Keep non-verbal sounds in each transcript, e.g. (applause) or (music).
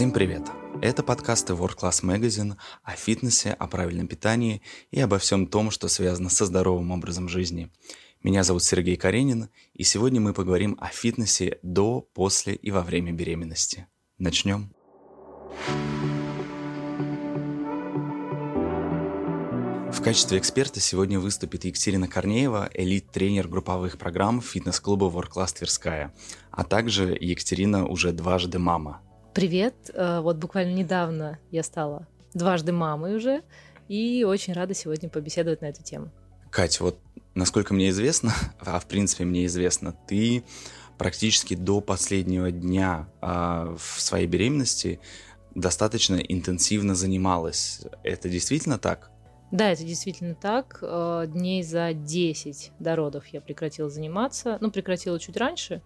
Всем привет! Это подкасты World Class Magazine о фитнесе, о правильном питании и обо всем том, что связано со здоровым образом жизни. Меня зовут Сергей Каренин, и сегодня мы поговорим о фитнесе до, после и во время беременности. Начнем. В качестве эксперта сегодня выступит Екатерина Корнеева, элит-тренер групповых программ фитнес-клуба World Class Тверская, а также Екатерина уже дважды мама – Привет! Э, вот буквально недавно я стала дважды мамой уже, и очень рада сегодня побеседовать на эту тему. Катя, вот насколько мне известно, (laughs) а в принципе мне известно, ты практически до последнего дня а, в своей беременности достаточно интенсивно занималась. Это действительно так? Да, это действительно так. Э, дней за 10 до родов я прекратила заниматься. Ну, прекратила чуть раньше,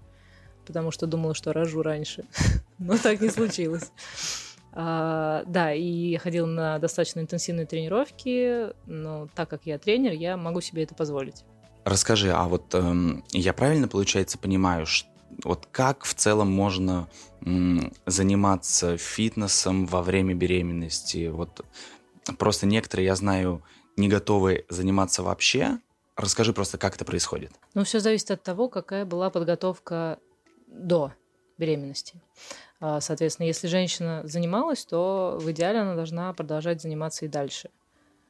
потому что думала, что рожу раньше. (laughs) Но так не случилось. А, да, и ходила на достаточно интенсивные тренировки, но так как я тренер, я могу себе это позволить. Расскажи, а вот эм, я правильно, получается, понимаю, что вот как в целом можно м, заниматься фитнесом во время беременности? Вот просто некоторые, я знаю, не готовы заниматься вообще. Расскажи просто, как это происходит. Ну, все зависит от того, какая была подготовка до беременности. А, соответственно, если женщина занималась, то в идеале она должна продолжать заниматься и дальше,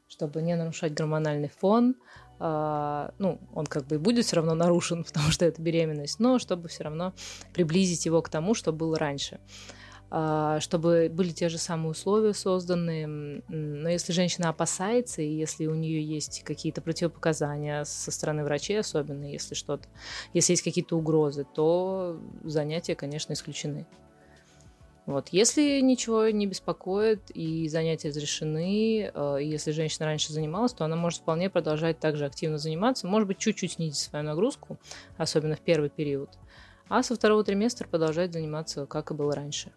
чтобы не нарушать гормональный фон. А, ну, он как бы и будет все равно нарушен, (laughs) потому что это беременность, но чтобы все равно приблизить его к тому, что было раньше. А, чтобы были те же самые условия созданы. Но если женщина опасается, и если у нее есть какие-то противопоказания со стороны врачей, особенно если что-то, если есть какие-то угрозы, то занятия, конечно, исключены. Вот. Если ничего не беспокоит и занятия разрешены, э, если женщина раньше занималась, то она может вполне продолжать также активно заниматься, может быть, чуть-чуть снизить свою нагрузку, особенно в первый период, а со второго триместра продолжать заниматься, как и было раньше.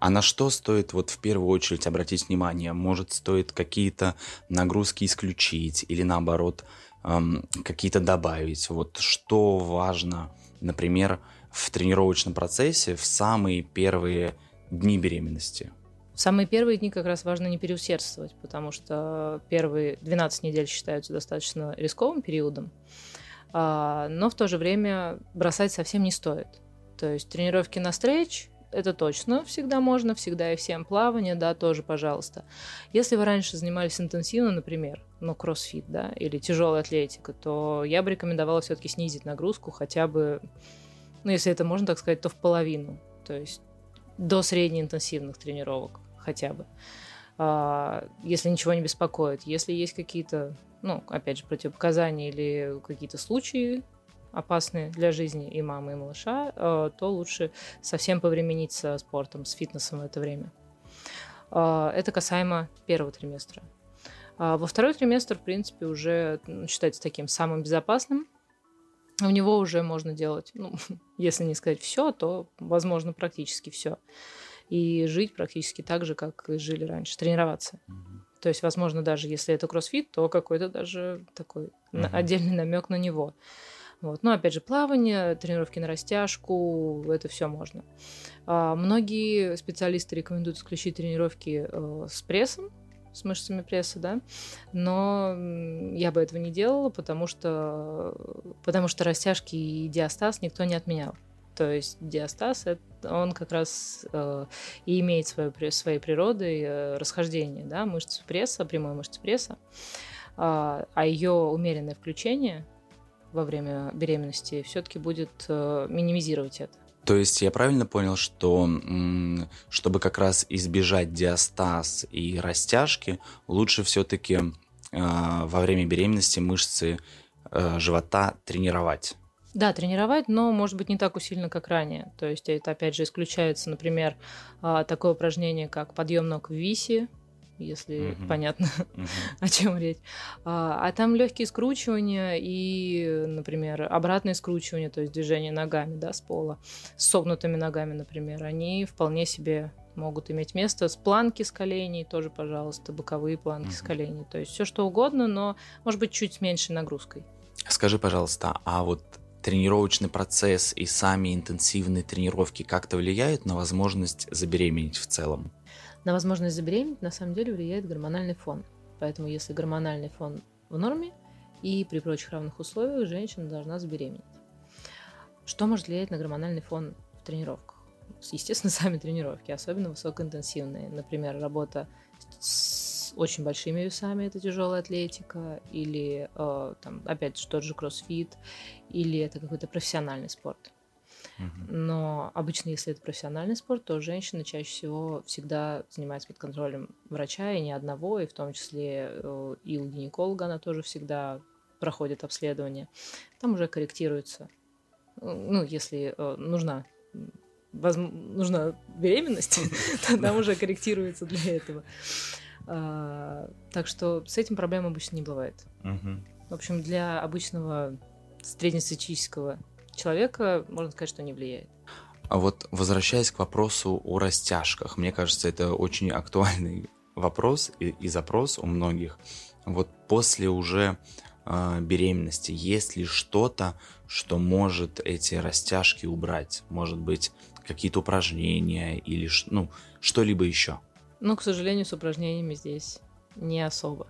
А на что стоит вот в первую очередь обратить внимание? Может, стоит какие-то нагрузки исключить или наоборот эм, какие-то добавить? Вот что важно, например, в тренировочном процессе в самые первые дни беременности? Самые первые дни как раз важно не переусердствовать, потому что первые 12 недель считаются достаточно рисковым периодом, а, но в то же время бросать совсем не стоит. То есть тренировки на стретч это точно всегда можно, всегда и всем плавание, да, тоже, пожалуйста. Если вы раньше занимались интенсивно, например, ну, кроссфит, да, или тяжелая атлетика, то я бы рекомендовала все-таки снизить нагрузку хотя бы, ну, если это можно так сказать, то в половину, то есть до среднеинтенсивных тренировок хотя бы. А, если ничего не беспокоит. Если есть какие-то, ну, опять же, противопоказания или какие-то случаи, опасны для жизни и мамы, и малыша, э, то лучше совсем повременить со спортом, с фитнесом в это время. Э, это касаемо первого триместра. А во второй триместр, в принципе, уже ну, считается таким самым безопасным. В него уже можно делать, ну, (laughs) если не сказать все, то, возможно, практически все. И жить практически так же, как и жили раньше, тренироваться. То есть, возможно, даже если это кроссфит, то какой-то даже такой mm-hmm. отдельный намек на него. Вот. Но опять же, плавание, тренировки на растяжку, это все можно. А, многие специалисты рекомендуют исключить тренировки э, с прессом, с мышцами пресса, да, но я бы этого не делала, потому что, потому что растяжки и диастаз никто не отменял. То есть диастаз, он как раз э, и имеет свою, своей природой э, расхождение да, мышц пресса, прямой мышцы пресса, а, а ее умеренное включение – во время беременности все-таки будет э, минимизировать это. То есть я правильно понял, что чтобы как раз избежать диастаз и растяжки, лучше все-таки э, во время беременности мышцы э, живота тренировать? Да, тренировать, но, может быть, не так усиленно, как ранее. То есть это, опять же, исключается, например, такое упражнение, как подъем ног в висе, если угу. понятно, (laughs) угу. о чем речь. А, а там легкие скручивания и, например, обратные скручивания, то есть движение ногами, да, с пола, с согнутыми ногами, например, они вполне себе могут иметь место. С планки с коленей тоже, пожалуйста, боковые планки угу. с коленей. То есть все что угодно, но, может быть, чуть с меньшей нагрузкой. Скажи, пожалуйста, а вот тренировочный процесс и сами интенсивные тренировки как-то влияют на возможность забеременеть в целом? На возможность забеременеть на самом деле влияет гормональный фон. Поэтому если гормональный фон в норме и при прочих равных условиях женщина должна забеременеть. Что может влиять на гормональный фон в тренировках? Естественно, (laughs) сами тренировки, особенно высокоинтенсивные. Например, работа с очень большими весами, это тяжелая атлетика, или, э, там, опять же, тот же кроссфит, или это какой-то профессиональный спорт. Но обычно, если это профессиональный спорт, то женщина чаще всего всегда занимается под контролем врача, и не одного, и в том числе э, и у гинеколога она тоже всегда проходит обследование. Там уже корректируется, ну, если э, нужна воз... нужна беременность, (laughs) то там уже корректируется для этого. А, так что с этим проблем обычно не бывает. В общем, для обычного среднестатистического человека можно сказать, что не влияет. А вот возвращаясь к вопросу о растяжках, мне кажется, это очень актуальный вопрос и, и запрос у многих. Вот после уже э, беременности есть ли что-то, что может эти растяжки убрать? Может быть, какие-то упражнения или ну, что-либо еще? Ну, к сожалению, с упражнениями здесь не особо.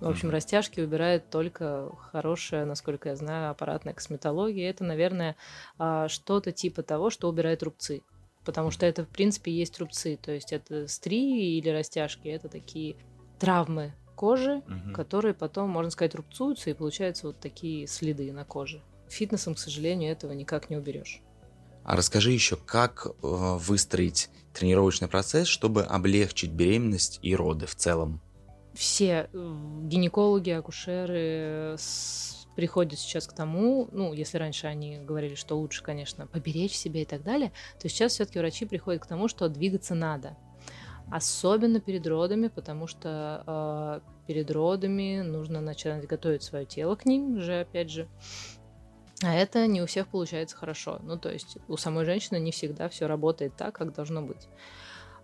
В общем, растяжки убирает только хорошая, насколько я знаю, аппаратная косметология. Это, наверное, а, что-то типа того, что убирает рубцы. Потому что это, в принципе, есть рубцы. То есть это стрии или растяжки. Это такие травмы кожи, угу. которые потом, можно сказать, рубцуются, и получаются вот такие следы на коже. Фитнесом, к сожалению, этого никак не уберешь. А расскажи еще, как э, выстроить тренировочный процесс, чтобы облегчить беременность и роды в целом? Все э, гинекологи, акушеры приходят сейчас к тому, ну, если раньше они говорили, что лучше, конечно, поберечь себя и так далее, то сейчас все-таки врачи приходят к тому, что двигаться надо. Особенно перед родами, потому что э, перед родами нужно начать готовить свое тело к ним же, опять же. А это не у всех получается хорошо. Ну, то есть у самой женщины не всегда все работает так, как должно быть.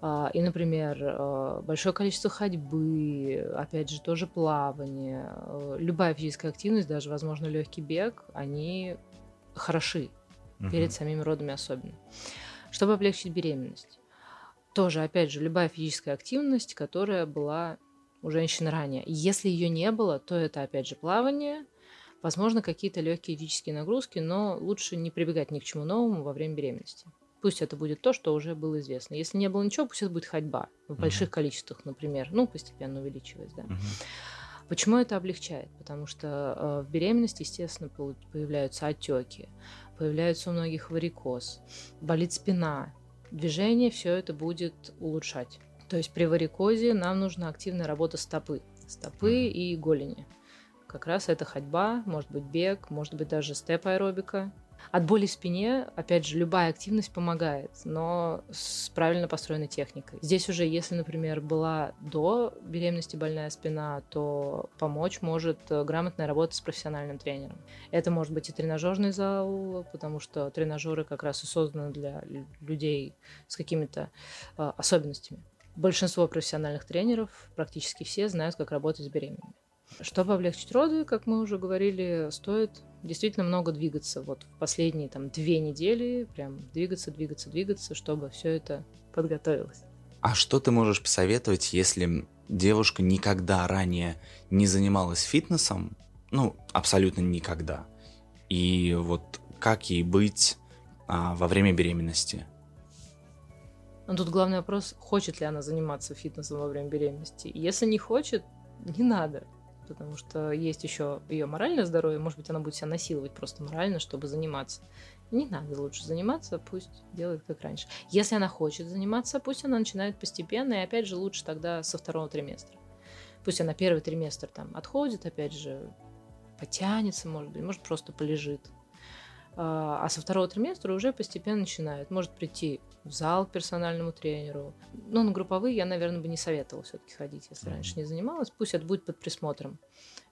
А, и, например, а, большое количество ходьбы, опять же, тоже плавание, а, любая физическая активность, даже, возможно, легкий бег, они хороши угу. перед самими родами особенно. Чтобы облегчить беременность. Тоже, опять же, любая физическая активность, которая была у женщины ранее. Если ее не было, то это, опять же, плавание, возможно, какие-то легкие физические нагрузки, но лучше не прибегать ни к чему новому во время беременности. Пусть это будет то, что уже было известно. Если не было ничего, пусть это будет ходьба в больших uh-huh. количествах, например, ну, постепенно увеличиваясь, да. Uh-huh. Почему это облегчает? Потому что э, в беременности, естественно, появляются отеки, появляются у многих варикоз, болит спина. Движение все это будет улучшать. То есть при варикозе нам нужна активная работа стопы, стопы uh-huh. и голени. Как раз это ходьба, может быть бег, может быть даже степ-аэробика, от боли в спине, опять же, любая активность помогает, но с правильно построенной техникой. Здесь уже, если, например, была до беременности больная спина, то помочь может э, грамотная работа с профессиональным тренером. Это может быть и тренажерный зал, потому что тренажеры как раз и созданы для людей с какими-то э, особенностями. Большинство профессиональных тренеров, практически все, знают, как работать с беременными. Чтобы облегчить роды, как мы уже говорили, стоит действительно много двигаться. Вот в последние там две недели прям двигаться, двигаться, двигаться, чтобы все это подготовилось. А что ты можешь посоветовать, если девушка никогда ранее не занималась фитнесом? Ну, абсолютно никогда. И вот как ей быть а, во время беременности? Ну, тут главный вопрос, хочет ли она заниматься фитнесом во время беременности. Если не хочет, не надо потому что есть еще ее моральное здоровье, может быть, она будет себя насиловать просто морально, чтобы заниматься. Не надо лучше заниматься, пусть делает как раньше. Если она хочет заниматься, пусть она начинает постепенно, и опять же лучше тогда со второго триместра. Пусть она первый триместр там отходит, опять же, потянется, может быть, может просто полежит. А, а со второго триместра уже постепенно начинает. Может прийти в зал к персональному тренеру. Но на групповые я, наверное, бы не советовала все-таки ходить, если раньше не занималась. Пусть это будет под присмотром.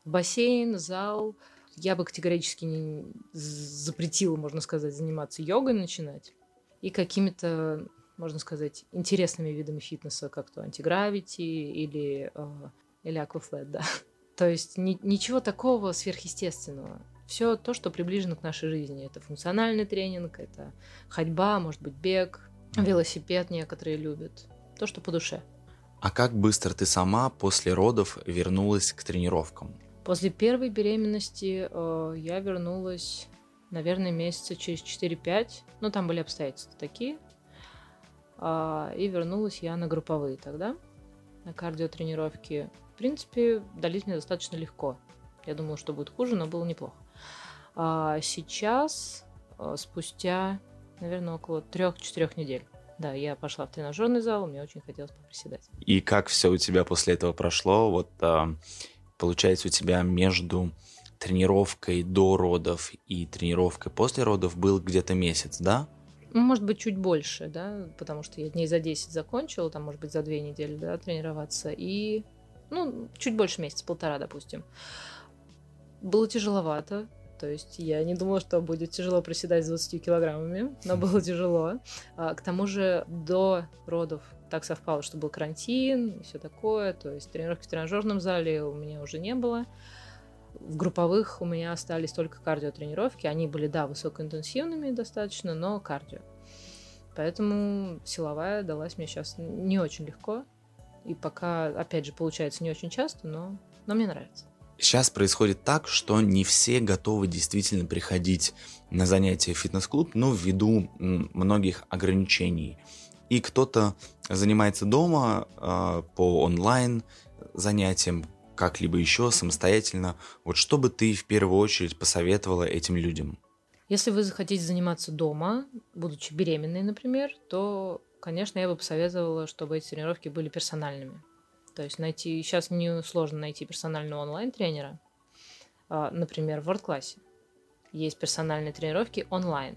Бассейн, зал. Я бы категорически не запретила, можно сказать, заниматься йогой начинать. И какими-то, можно сказать, интересными видами фитнеса, как то антигравити или, э, или аквафлет, да. (laughs) То есть ни, ничего такого сверхъестественного все то, что приближено к нашей жизни. Это функциональный тренинг, это ходьба, может быть, бег, велосипед некоторые любят. То, что по душе. А как быстро ты сама после родов вернулась к тренировкам? После первой беременности э, я вернулась, наверное, месяца через 4-5. Ну, там были обстоятельства такие. Э, и вернулась я на групповые тогда, на кардиотренировки. В принципе, дались мне достаточно легко. Я думала, что будет хуже, но было неплохо. А сейчас, э, спустя, наверное, около 3-4 недель, да, я пошла в тренажерный зал, мне очень хотелось поприседать. И как все у тебя после этого прошло? Вот а, получается, у тебя между тренировкой до родов и тренировкой после родов был где-то месяц, да? Ну, может быть, чуть больше, да, потому что я дней за 10 закончила, там, может быть, за две недели, да, тренироваться, и, ну, чуть больше месяца, полтора, допустим. Было тяжеловато, то есть я не думала, что будет тяжело приседать с 20 килограммами, но было тяжело. А, к тому же до родов так совпало, что был карантин и все такое. То есть тренировки в тренажерном зале у меня уже не было. В групповых у меня остались только кардиотренировки. Они были, да, высокоинтенсивными достаточно, но кардио. Поэтому силовая далась мне сейчас не очень легко. И пока, опять же, получается не очень часто, но, но мне нравится. Сейчас происходит так, что не все готовы действительно приходить на занятия в фитнес-клуб, но ввиду многих ограничений. И кто-то занимается дома э, по онлайн занятиям, как-либо еще самостоятельно. Вот что бы ты в первую очередь посоветовала этим людям? Если вы захотите заниматься дома, будучи беременной, например, то, конечно, я бы посоветовала, чтобы эти тренировки были персональными. То есть найти сейчас не сложно найти персонального онлайн-тренера. А, например, в WordClass есть персональные тренировки онлайн.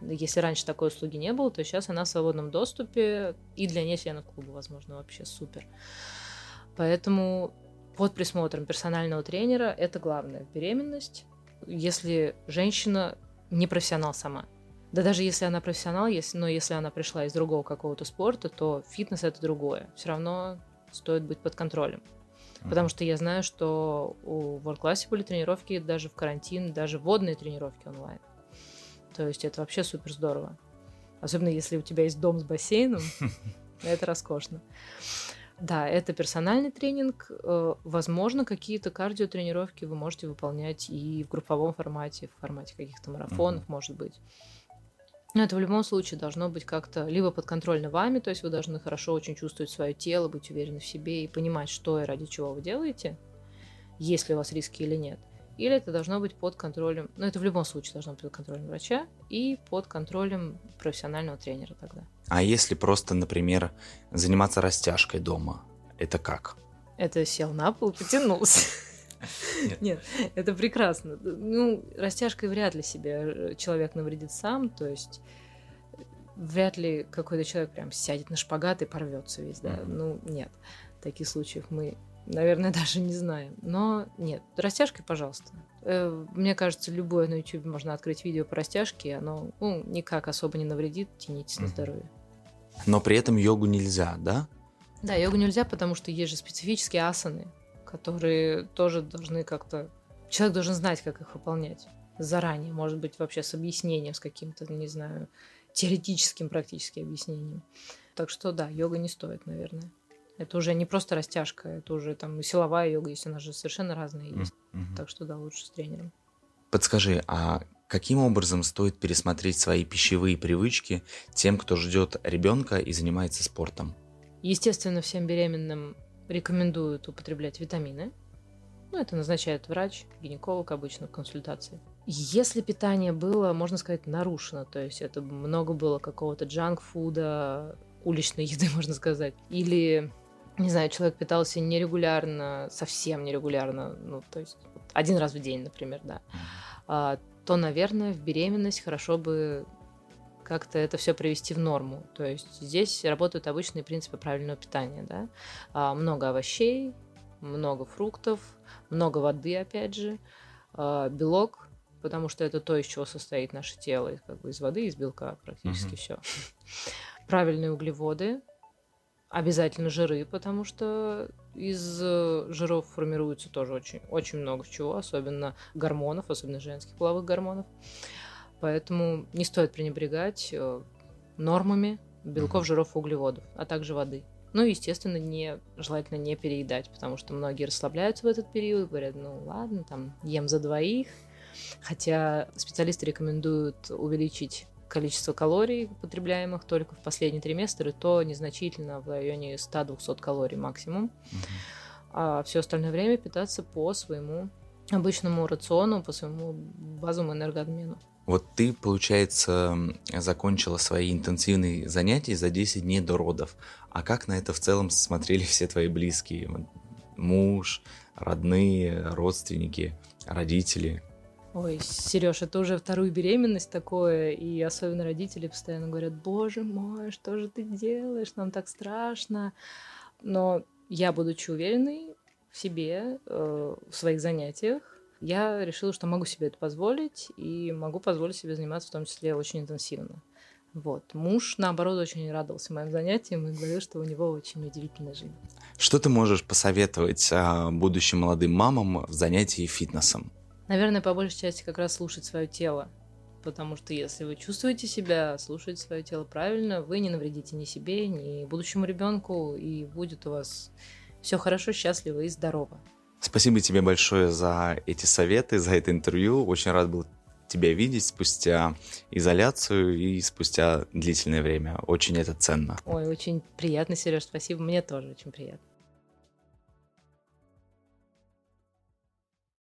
Если раньше такой услуги не было, то сейчас она в свободном доступе и для нечленов клуба, возможно, вообще супер. Поэтому под присмотром персонального тренера это главное. Беременность, если женщина не профессионал сама. Да даже если она профессионал, если, но если она пришла из другого какого-то спорта, то фитнес это другое. Все равно стоит быть под контролем. Потому что я знаю, что у World Class были тренировки даже в карантин, даже водные тренировки онлайн. То есть это вообще супер здорово. Особенно если у тебя есть дом с бассейном, (laughs) это роскошно. Да, это персональный тренинг. Э, возможно, какие-то кардиотренировки вы можете выполнять и в групповом формате, в формате каких-то марафонов, может быть. Но это в любом случае должно быть как-то либо подконтрольно вами, то есть вы должны хорошо очень чувствовать свое тело, быть уверены в себе и понимать, что и ради чего вы делаете, есть ли у вас риски или нет. Или это должно быть под контролем, ну это в любом случае должно быть под контролем врача и под контролем профессионального тренера тогда. А если просто, например, заниматься растяжкой дома, это как? Это сел на пол, потянулся. Нет. Нет, это прекрасно. Ну, растяжкой вряд ли себе э, человек навредит сам, то есть вряд ли какой-то человек прям сядет на шпагат и порвется весь, да. Ну, нет. Таких случаев мы, наверное, (laughs) даже не знаем. Но нет, растяжкой, пожалуйста. Э, мне кажется, любое на YouTube можно открыть видео по растяжке, оно ну, никак особо не навредит, тянитесь на здоровье. Но при этом йогу нельзя, да? Да, йогу нельзя, потому что есть же специфические асаны, которые тоже должны как-то... Человек должен знать, как их выполнять заранее, может быть, вообще с объяснением, с каким-то, не знаю, теоретическим практически объяснением. Так что да, йога не стоит, наверное. Это уже не просто растяжка, это уже там силовая йога, если она же совершенно разная есть. Mm-hmm. Так что да, лучше с тренером. Подскажи, а каким образом стоит пересмотреть свои пищевые привычки тем, кто ждет ребенка и занимается спортом? Естественно, всем беременным рекомендуют употреблять витамины. Ну, это назначает врач, гинеколог обычно в консультации. Если питание было, можно сказать, нарушено, то есть это много было какого-то джанк-фуда, уличной еды, (laughs) можно сказать, или, не знаю, человек питался нерегулярно, совсем нерегулярно, ну, то есть один раз в день, например, да, а, то, наверное, в беременность хорошо бы как-то это все привести в норму. То есть здесь работают обычные принципы правильного питания. Да? А, много овощей, много фруктов, много воды, опять же, а, белок, потому что это то, из чего состоит наше тело, как бы из воды, из белка практически mm-hmm. все. Правильные углеводы, Обязательно жиры, потому что из э, жиров формируется тоже очень, очень много чего, особенно гормонов, особенно женских половых гормонов. Поэтому не стоит пренебрегать э, нормами белков, жиров и углеводов, а также воды. Ну, естественно, не, желательно не переедать, потому что многие расслабляются в этот период, говорят, ну ладно, там ем за двоих. Хотя специалисты рекомендуют увеличить количество калорий, потребляемых только в последний триместр, и то незначительно в районе 100-200 калорий максимум. Mm-hmm. А все остальное время питаться по своему обычному рациону, по своему базовому энергообмену. Вот ты, получается, закончила свои интенсивные занятия за 10 дней до родов. А как на это в целом смотрели все твои близкие? Муж, родные, родственники, родители? Ой, Сереж, это уже вторую беременность такое, и особенно родители постоянно говорят, боже мой, что же ты делаешь, нам так страшно. Но я, будучи уверенной в себе, э, в своих занятиях, я решила, что могу себе это позволить, и могу позволить себе заниматься в том числе очень интенсивно. Вот. Муж, наоборот, очень радовался моим занятиям и говорил, что у него очень удивительная жизнь. Что ты можешь посоветовать а, будущим молодым мамам в занятии фитнесом? Наверное, по большей части как раз слушать свое тело. Потому что если вы чувствуете себя, слушаете свое тело правильно, вы не навредите ни себе, ни будущему ребенку, и будет у вас все хорошо, счастливо и здорово. Спасибо тебе большое за эти советы, за это интервью. Очень рад был тебя видеть спустя изоляцию и спустя длительное время. Очень это ценно. Ой, очень приятно, Сереж, спасибо. Мне тоже очень приятно.